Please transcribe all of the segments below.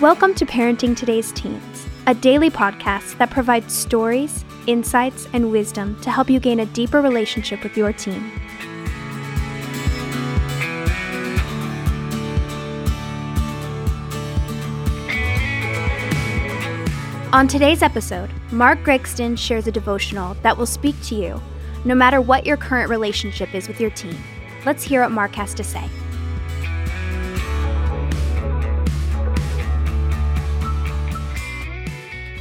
Welcome to Parenting Today's Teens, a daily podcast that provides stories, insights, and wisdom to help you gain a deeper relationship with your teen. On today's episode, Mark Gregston shares a devotional that will speak to you no matter what your current relationship is with your teen. Let's hear what Mark has to say.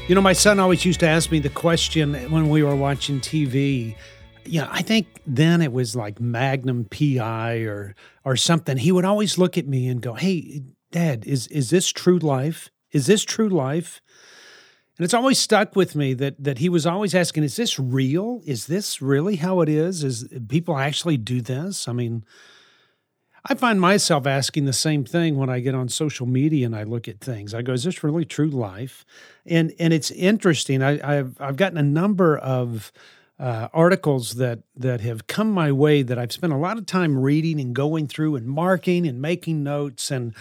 You know, my son always used to ask me the question when we were watching TV. You know, I think then it was like Magnum PI or or something. He would always look at me and go, "Hey, Dad, is is this true life? Is this true life?" And it's always stuck with me that that he was always asking, "Is this real? Is this really how it is? Is people actually do this?" I mean, I find myself asking the same thing when I get on social media and I look at things. I go, "Is this really true life?" And and it's interesting. I, have I've gotten a number of uh, articles that that have come my way that I've spent a lot of time reading and going through and marking and making notes and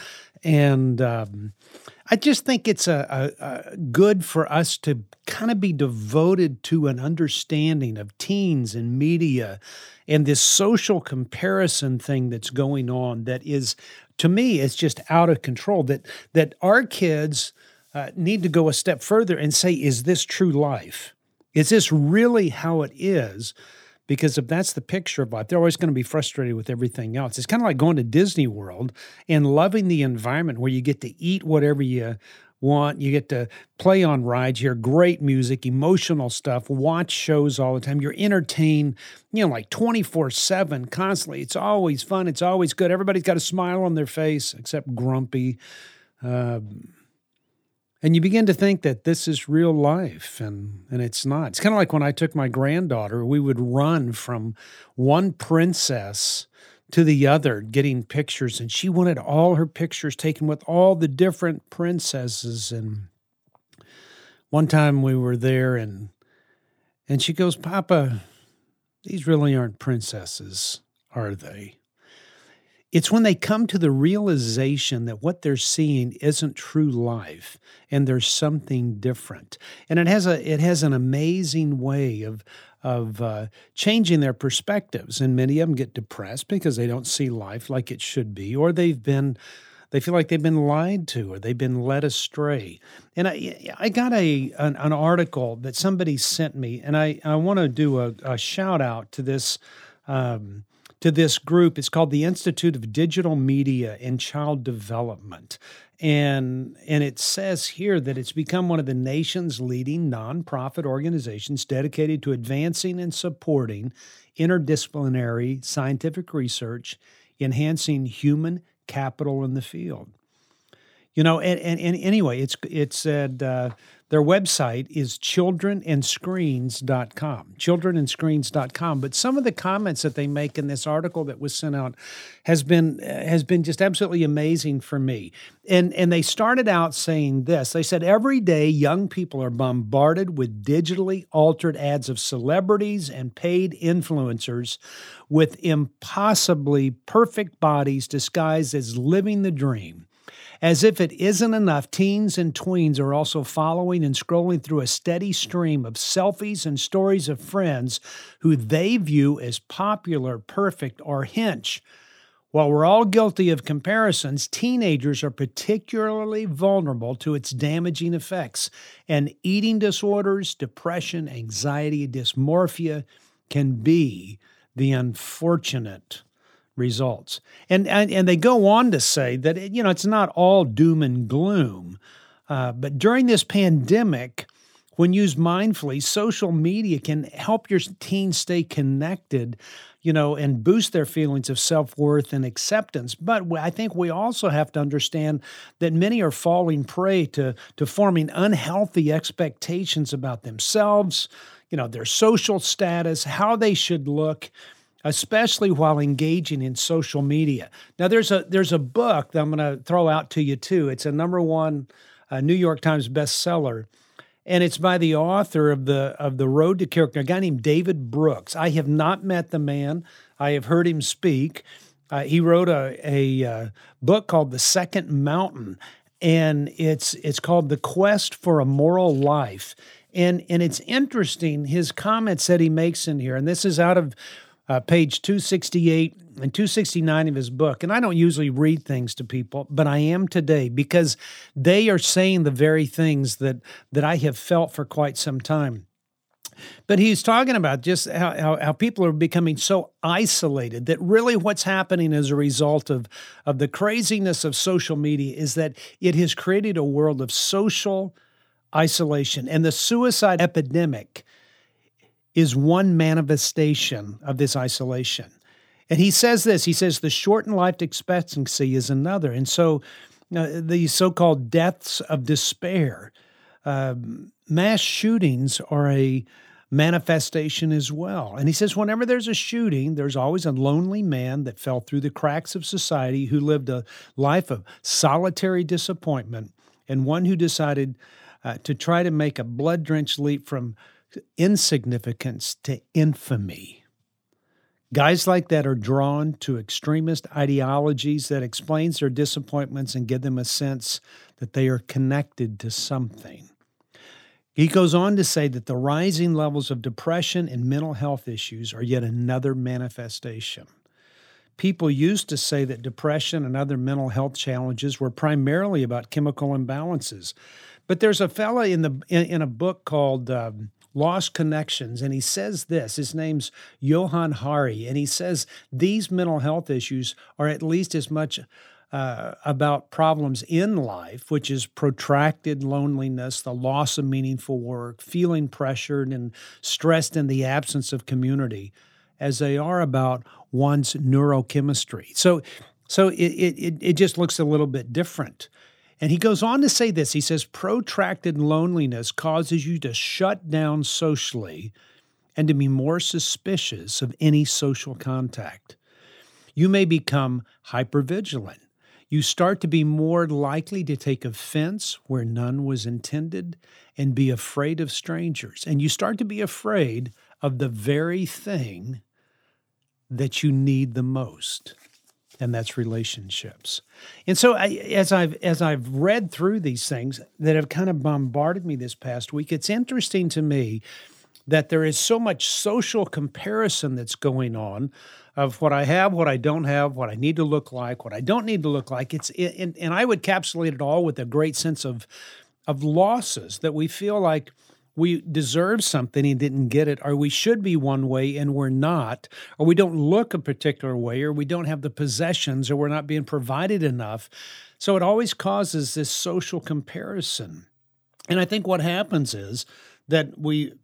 and um, I just think it's a, a, a, good for us to kind of be devoted to an understanding of teens and media and this social comparison thing that's going on that is to me it's just out of control that that our kids uh, need to go a step further and say is this true life? Is this really how it is because if that's the picture of life, they're always going to be frustrated with everything else. It's kind of like going to Disney World and loving the environment where you get to eat whatever you want. You get to play on rides, hear great music, emotional stuff, watch shows all the time. You're entertained, you know, like 24 7 constantly. It's always fun. It's always good. Everybody's got a smile on their face except grumpy. Uh, and you begin to think that this is real life and and it's not. It's kind of like when i took my granddaughter we would run from one princess to the other getting pictures and she wanted all her pictures taken with all the different princesses. And one time we were there and and she goes papa these really aren't princesses are they it's when they come to the realization that what they're seeing isn't true life and there's something different. And it has a it has an amazing way of of uh, changing their perspectives. And many of them get depressed because they don't see life like it should be, or they've been they feel like they've been lied to or they've been led astray. And I, I got a an, an article that somebody sent me, and I, I want to do a, a, shout out to this um, to this group. It's called the Institute of Digital Media and Child Development. And, and it says here that it's become one of the nation's leading nonprofit organizations dedicated to advancing and supporting interdisciplinary scientific research, enhancing human capital in the field. You know, and, and, and anyway, it's it said uh, their website is childrenandscreens.com, childrenandscreens.com. But some of the comments that they make in this article that was sent out has been uh, has been just absolutely amazing for me. And and they started out saying this. They said every day young people are bombarded with digitally altered ads of celebrities and paid influencers with impossibly perfect bodies disguised as living the dream. As if it isn't enough, teens and tweens are also following and scrolling through a steady stream of selfies and stories of friends who they view as popular, perfect, or hench. While we're all guilty of comparisons, teenagers are particularly vulnerable to its damaging effects, and eating disorders, depression, anxiety, dysmorphia can be the unfortunate results. And, and, and they go on to say that, you know, it's not all doom and gloom. Uh, but during this pandemic, when used mindfully, social media can help your teens stay connected, you know, and boost their feelings of self worth and acceptance. But I think we also have to understand that many are falling prey to, to forming unhealthy expectations about themselves, you know, their social status, how they should look especially while engaging in social media. Now, there's a there's a book that I'm going to throw out to you too. It's a number one uh, New York Times bestseller, and it's by the author of the of the Road to Character, a guy named David Brooks. I have not met the man. I have heard him speak. Uh, he wrote a a uh, book called The Second Mountain. and it's it's called the quest for a moral life and and it's interesting his comments that he makes in here and this is out of uh, page 268 and 269 of his book and i don't usually read things to people but i am today because they are saying the very things that that i have felt for quite some time but he's talking about just how, how, how, people are becoming so isolated that really what's happening as a result of, of the craziness of social media is that it has created a world of social isolation. And the suicide epidemic is one manifestation of this isolation. And he says this he says the shortened life expectancy is another. And so uh, the so called deaths of despair, uh, mass shootings are a manifestation as well. And he says, whenever there's a shooting, there's always a lonely man that fell through the cracks of society who lived a life of solitary disappointment and one who decided uh, to try to make a blood drenched leap from insignificance to infamy. Guys like that are drawn to extremist ideologies that explains their disappointments and give them a sense that they are connected to something. He goes on to say that the rising levels of depression and mental health issues are yet another manifestation. People used to say that depression and other mental health challenges were primarily about chemical imbalances. But there's a fella in the in, in a book called um, Lost Connections, and he says this. His name's Johann Hari, and he says these mental health issues are at least as much uh, about problems in life, which is protracted loneliness, the loss of meaningful work, feeling pressured and stressed in the absence of community, as they are about one's neurochemistry. So, so it, it, it just looks a little bit different. And he goes on to say this he says, protracted loneliness causes you to shut down socially and to be more suspicious of any social contact. You may become hypervigilant you start to be more likely to take offense where none was intended and be afraid of strangers. And you start to be afraid of the very thing that you need the most and that's relationships. And so I, as I've as I've read through these things that have kind of bombarded me this past week, it's interesting to me that there is so much social comparison that's going on of what I have, what I don't have, what I need to look like, what I don't need to look like. It's and, and I would capsulate it all with a great sense of of losses that we feel like we deserve something and didn't get it, or we should be one way and we're not, or we don't look a particular way, or we don't have the possessions, or we're not being provided enough. So it always causes this social comparison. And I think what happens is that we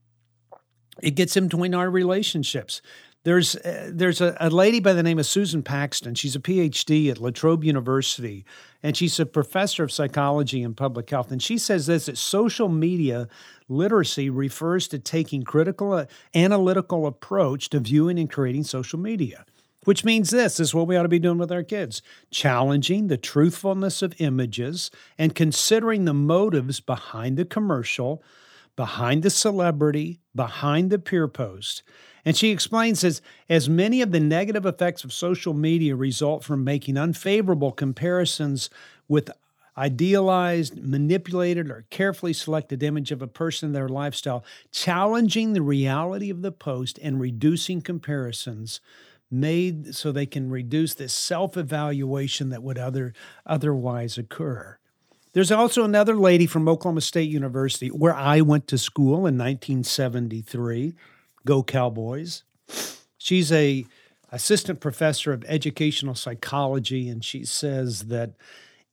it gets in between our relationships. There's uh, there's a, a, lady by the name of Susan Paxton. She's a PhD at La Trobe University, and she's a professor of psychology and public health. And she says this: that social media literacy refers to taking critical, uh, analytical approach to viewing and creating social media. Which means this, this is what we ought to be doing with our kids challenging the truthfulness of images and considering the motives behind the commercial, behind the celebrity, behind the peer post and she explains as, as many of the negative effects of social media result from making unfavorable comparisons with idealized, manipulated, or carefully selected image of a person and their lifestyle, challenging the reality of the post and reducing comparisons made so they can reduce this self-evaluation that would other otherwise occur. There's also another lady from Oklahoma State University where I went to school in 1973 Go Cowboys. She's a assistant professor of educational psychology and she says that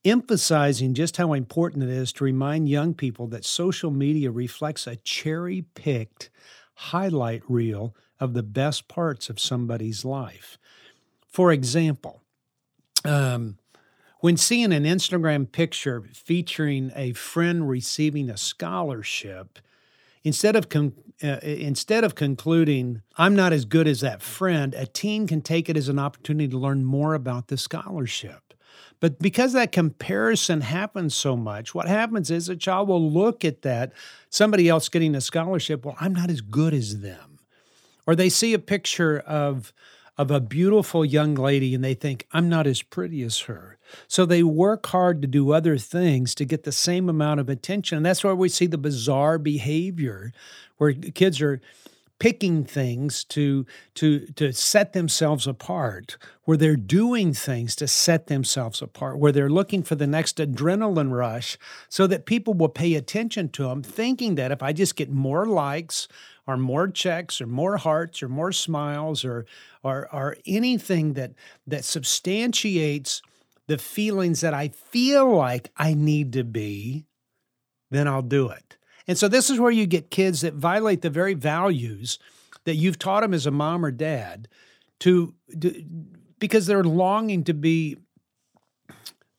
emphasizing just how important it is to remind young people that social media reflects a cherry-picked highlight reel of the best parts of somebody's life. For example, um, when seeing an Instagram picture featuring a friend receiving a scholarship, Instead of con- uh, instead of concluding I'm not as good as that friend, a teen can take it as an opportunity to learn more about the scholarship. But because that comparison happens so much, what happens is a child will look at that somebody else getting a scholarship. Well, I'm not as good as them, or they see a picture of of a beautiful young lady and they think, I'm not as pretty as her. So they work hard to do other things to get the same amount of attention. And that's why we see the bizarre behavior where kids are picking things to to to set themselves apart where they're doing things to set themselves apart where they're looking for the next adrenaline rush so that people will pay attention to them thinking that if i just get more likes or more checks or more hearts or more smiles or or, or anything that that substantiates the feelings that i feel like i need to be then i'll do it and so this is where you get kids that violate the very values that you've taught them as a mom or dad to, to because they're longing to be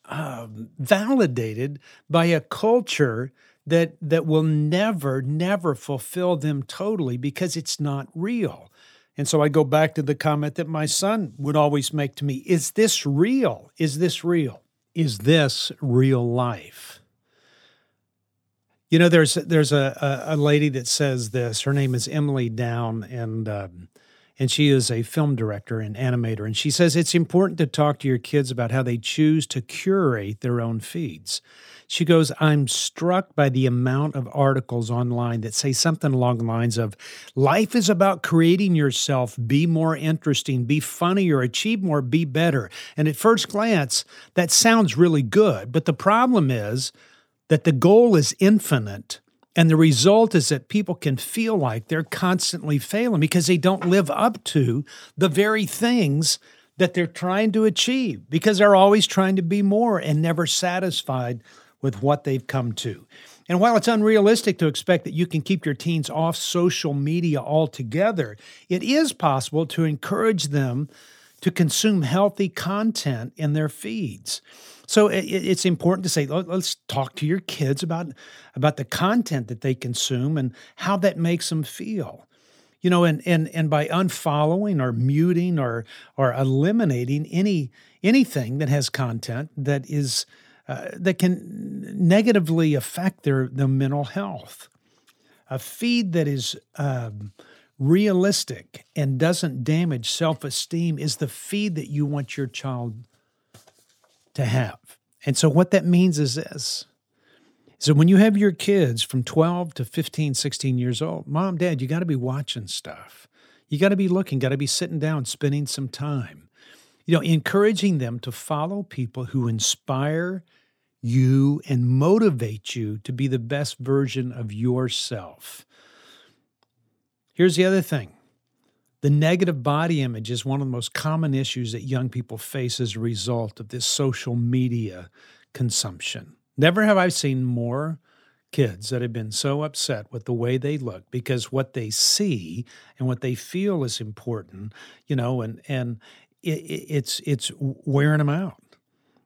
um, validated by a culture that that will never never fulfill them totally because it's not real. And so I go back to the comment that my son would always make to me, is this real? Is this real? Is this real life? You know, there's there's a, a, lady that says this. Her name is Emily Downe, and um, and she is a film director and animator. And she says it's important to talk to your kids about how they choose to curate their own feeds. She goes, I'm struck by the amount of articles online that say something along the lines of life is about creating yourself, be more interesting, be funnier, achieve more, be better. And at first glance, that sounds really good. But the problem is, that the goal is infinite. And the result is that people can feel like they're constantly failing because they don't live up to the very things that they're trying to achieve because they're always trying to be more and never satisfied with what they've come to. And while it's unrealistic to expect that you can keep your teens off social media altogether, it is possible to encourage them to consume healthy content in their feeds. So it's important to say, let's talk to your kids about about the content that they consume and how that makes them feel. You know, and and and by unfollowing or muting or or eliminating any anything that has content that is uh, that can negatively affect their their mental health. A feed that is um, realistic and doesn't damage self esteem is the feed that you want your child to have. And so, what that means is this so when you have your kids from 12 to 15, 16 years old, mom, dad, you got to be watching stuff. You got to be looking, got to be sitting down, spending some time. You know, encouraging them to follow people who inspire you and motivate you to be the best version of yourself. Here's the other thing the negative body image is one of the most common issues that young people face as a result of this social media consumption. Never have I seen more kids that have been so upset with the way they look because what they see and what they feel is important, you know, and and it, it's it's wearing them out.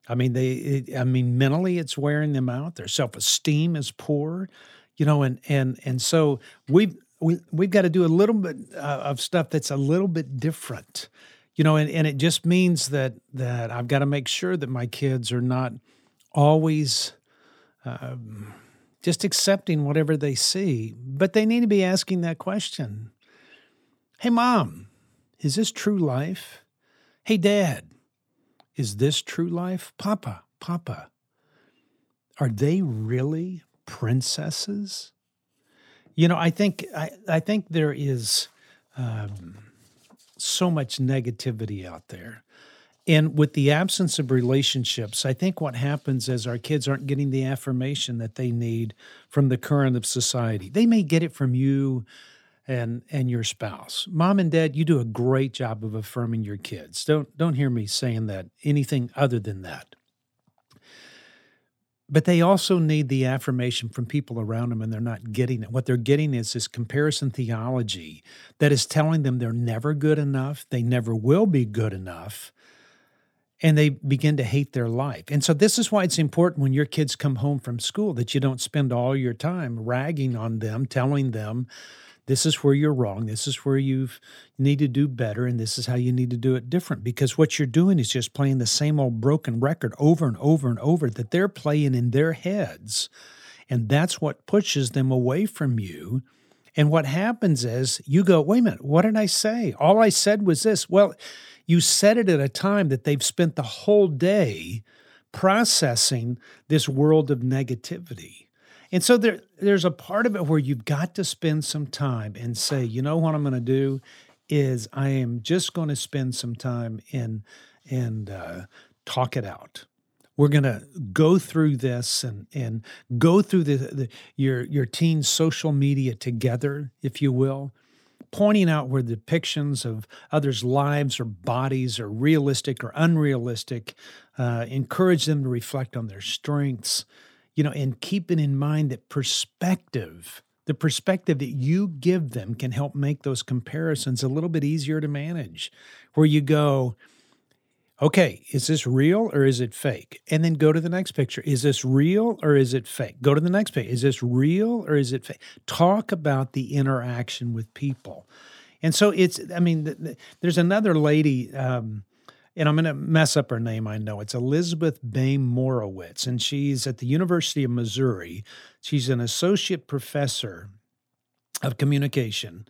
I mean, they. It, I mean, mentally, it's wearing them out. Their self esteem is poor, you know, and and and so we've we we've got to do a little bit uh, of stuff that's a little bit different you know and, and it just means that that i've got to make sure that my kids are not always um, just accepting whatever they see but they need to be asking that question hey mom is this true life hey dad is this true life papa papa are they really princesses you know, I think I, I think there is um, so much negativity out there. And with the absence of relationships, I think what happens is our kids aren't getting the affirmation that they need from the current of society. They may get it from you and and your spouse. Mom and dad, you do a great job of affirming your kids. Don't don't hear me saying that anything other than that but they also need the affirmation from people around them and they're not getting it. What they're getting is this comparison theology that is telling them they're never good enough, they never will be good enough, and they begin to hate their life. And so, this is why it's important when your kids come home from school that you don't spend all your time ragging on them, telling them, this is where you're wrong. This is where you need to do better, and this is how you need to do it different. Because what you're doing is just playing the same old broken record over and over and over that they're playing in their heads. And that's what pushes them away from you And what happens is you go, wait a minute, what did I say? All I said was this. Well, you said it at a time that they've spent the whole day processing this world of negativity. And so there, there's a part of it where you've got to spend some time and say, you know what I'm going to do is I am just going to spend some time in and uh, talk it out. We're going to go through this and and go through the, the your your teen's social media together, if you will, pointing out where depictions of others' lives or bodies are realistic or unrealistic. Uh, encourage them to reflect on their strengths, you know, and keeping in mind that perspective the perspective that you give them can help make those comparisons a little bit easier to manage. Where you go, okay, is this real or is it fake? And then go to the next picture. Is this real or is it fake? Go to the next page. Is this real or is it fake? Talk about the interaction with people. And so it's, I mean, the, the, there's another lady, um, and I'm going to mess up her name, I know. It's Elizabeth Bain Morowitz, and she's at the University of Missouri. She's an associate professor of communication.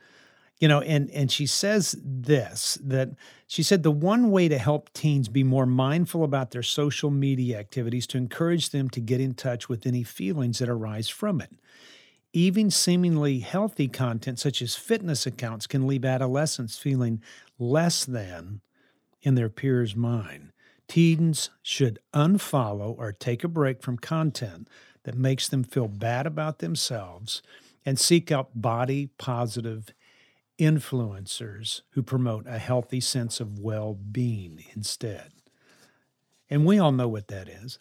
You know, and and she says this that she said the one way to help teens be more mindful about their social media activities to encourage them to get in touch with any feelings that arise from it. Even seemingly healthy content such as fitness accounts can leave adolescents feeling less than in their peers' mind. Teens should unfollow or take a break from content that makes them feel bad about themselves and seek out body positive influencers who promote a healthy sense of well being instead. And we all know what that is.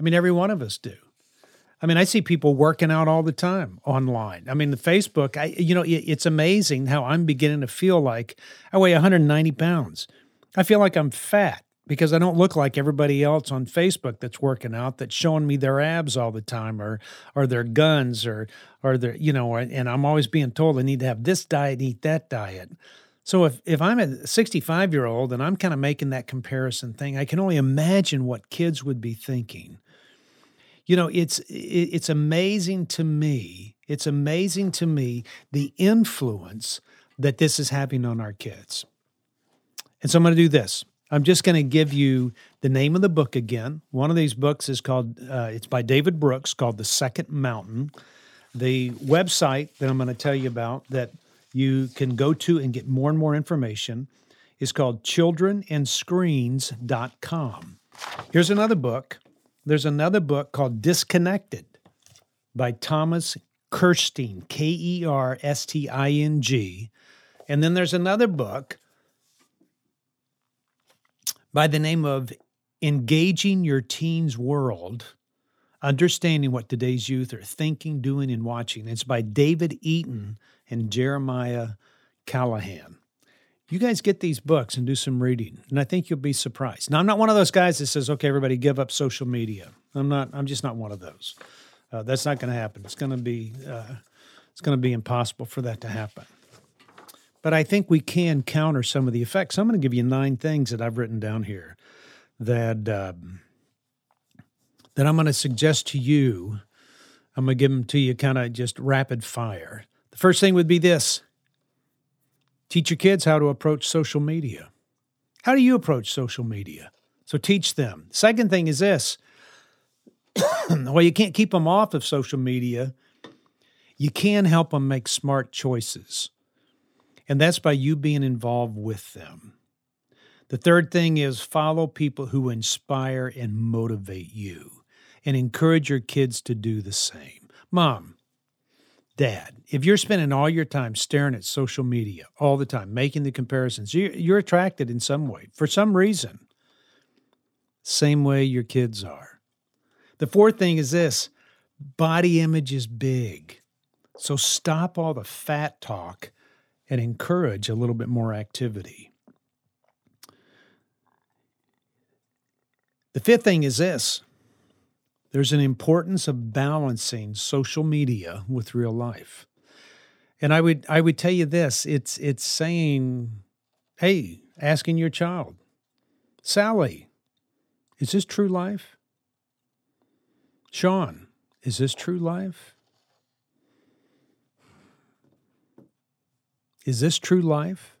I mean, every one of us do. I mean, I see people working out all the time online. I mean, the Facebook, I, you know, it's amazing how I'm beginning to feel like I weigh 190 pounds. I feel like I'm fat because I don't look like everybody else on Facebook that's working out that's showing me their abs all the time or or their guns or or their you know and I'm always being told I need to have this diet eat that diet. So if if I'm a 65 year old and I'm kind of making that comparison thing, I can only imagine what kids would be thinking. You know, it's it's amazing to me. It's amazing to me the influence that this is having on our kids. And so I'm going to do this. I'm just going to give you the name of the book again. One of these books is called, uh, it's by David Brooks, called The Second Mountain. The website that I'm going to tell you about that you can go to and get more and more information is called childrenandscreens.com. Here's another book. There's another book called Disconnected by Thomas Kersting, K E R S T I N G. And then there's another book by the name of Engaging Your Teen's World Understanding What Today's Youth Are Thinking, Doing, and Watching. It's by David Eaton and Jeremiah Callahan. You guys get these books and do some reading, and I think you'll be surprised. Now, I'm not one of those guys that says, okay, everybody give up social media. I'm not, I'm just not one of those. Uh, that's not going to happen. It's going to be, uh, it's going to be impossible for that to happen. But I think we can counter some of the effects. I'm going to give you nine things that I've written down here that um, that I'm going to suggest to you. I'm going to give them to you kind of just rapid fire. The first thing would be this: teach your kids how to approach social media. How do you approach social media? So teach them. Second thing is this: well, you can't keep them off of social media. You can help them make smart choices. And that's by you being involved with them. The third thing is follow people who inspire and motivate you and encourage your kids to do the same. Mom, dad, if you're spending all your time staring at social media all the time, making the comparisons, you're attracted in some way for some reason. Same way your kids are. The fourth thing is this body image is big. So stop all the fat talk and encourage a little bit more activity. The fifth thing is this there's an importance of balancing social media with real life. And I would I would tell you this, it's it's saying, hey, asking your child, Sally, is this true life? Sean, is this true life? Is this true life?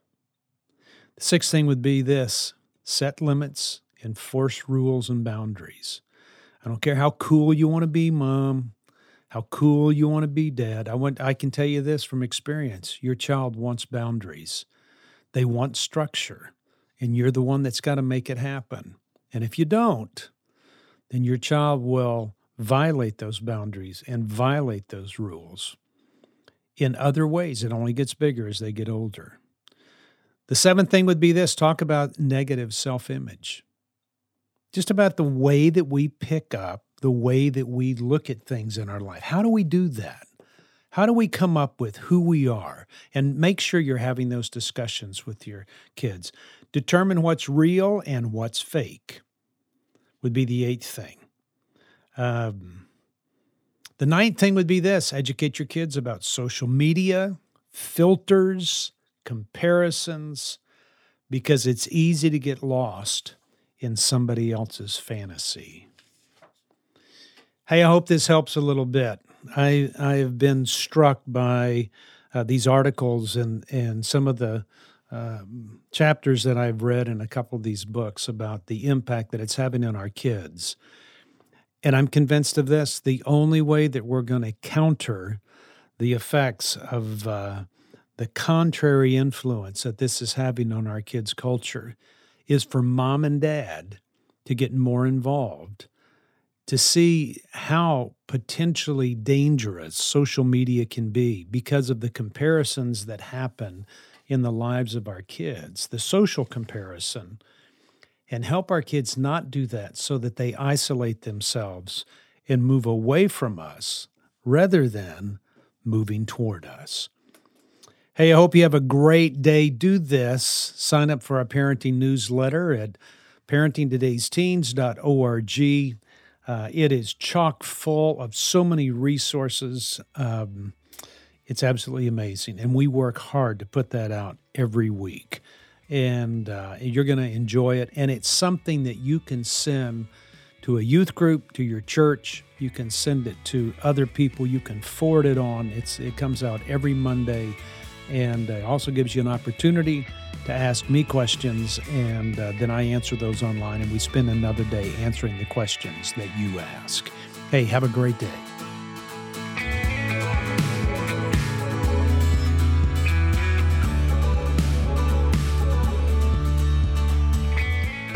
The sixth thing would be this set limits, enforce rules and boundaries. I don't care how cool you want to be, mom, how cool you want to be, dad. I want I can tell you this from experience. Your child wants boundaries. They want structure, and you're the one that's got to make it happen. And if you don't, then your child will violate those boundaries and violate those rules in other ways. It only gets bigger as they get older. The seventh thing would be this talk about negative self image. Just about the way that we pick up, the way that we look at things in our life. How do we do that? How do we come up with who we are? And make sure you're having those discussions with your kids. Determine what's real and what's fake, would be the eighth thing. Um, the ninth thing would be this educate your kids about social media, filters, comparisons, because it's easy to get lost in somebody else's fantasy. Hey, I hope this helps a little bit. I I have been struck by uh, these articles and and some of the um, chapters that I've read in a couple of these books about the impact that it's having on our kids. And I'm convinced of this the only way that we're going to counter the effects of uh, the contrary influence that this is having on our kids' culture is for mom and dad to get more involved, to see how potentially dangerous social media can be because of the comparisons that happen in the lives of our kids, the social comparison, and help our kids not do that so that they isolate themselves and move away from us rather than moving toward us. Hey, I hope you have a great day. Do this. Sign up for our parenting newsletter at parentingtodaysteens.org. Uh, it is chock full of so many resources. Um, it's absolutely amazing. And we work hard to put that out every week. And uh, you're going to enjoy it. And it's something that you can send to a youth group, to your church. You can send it to other people. You can forward it on. It's, it comes out every Monday. And it also gives you an opportunity to ask me questions. And uh, then I answer those online. And we spend another day answering the questions that you ask. Hey, have a great day.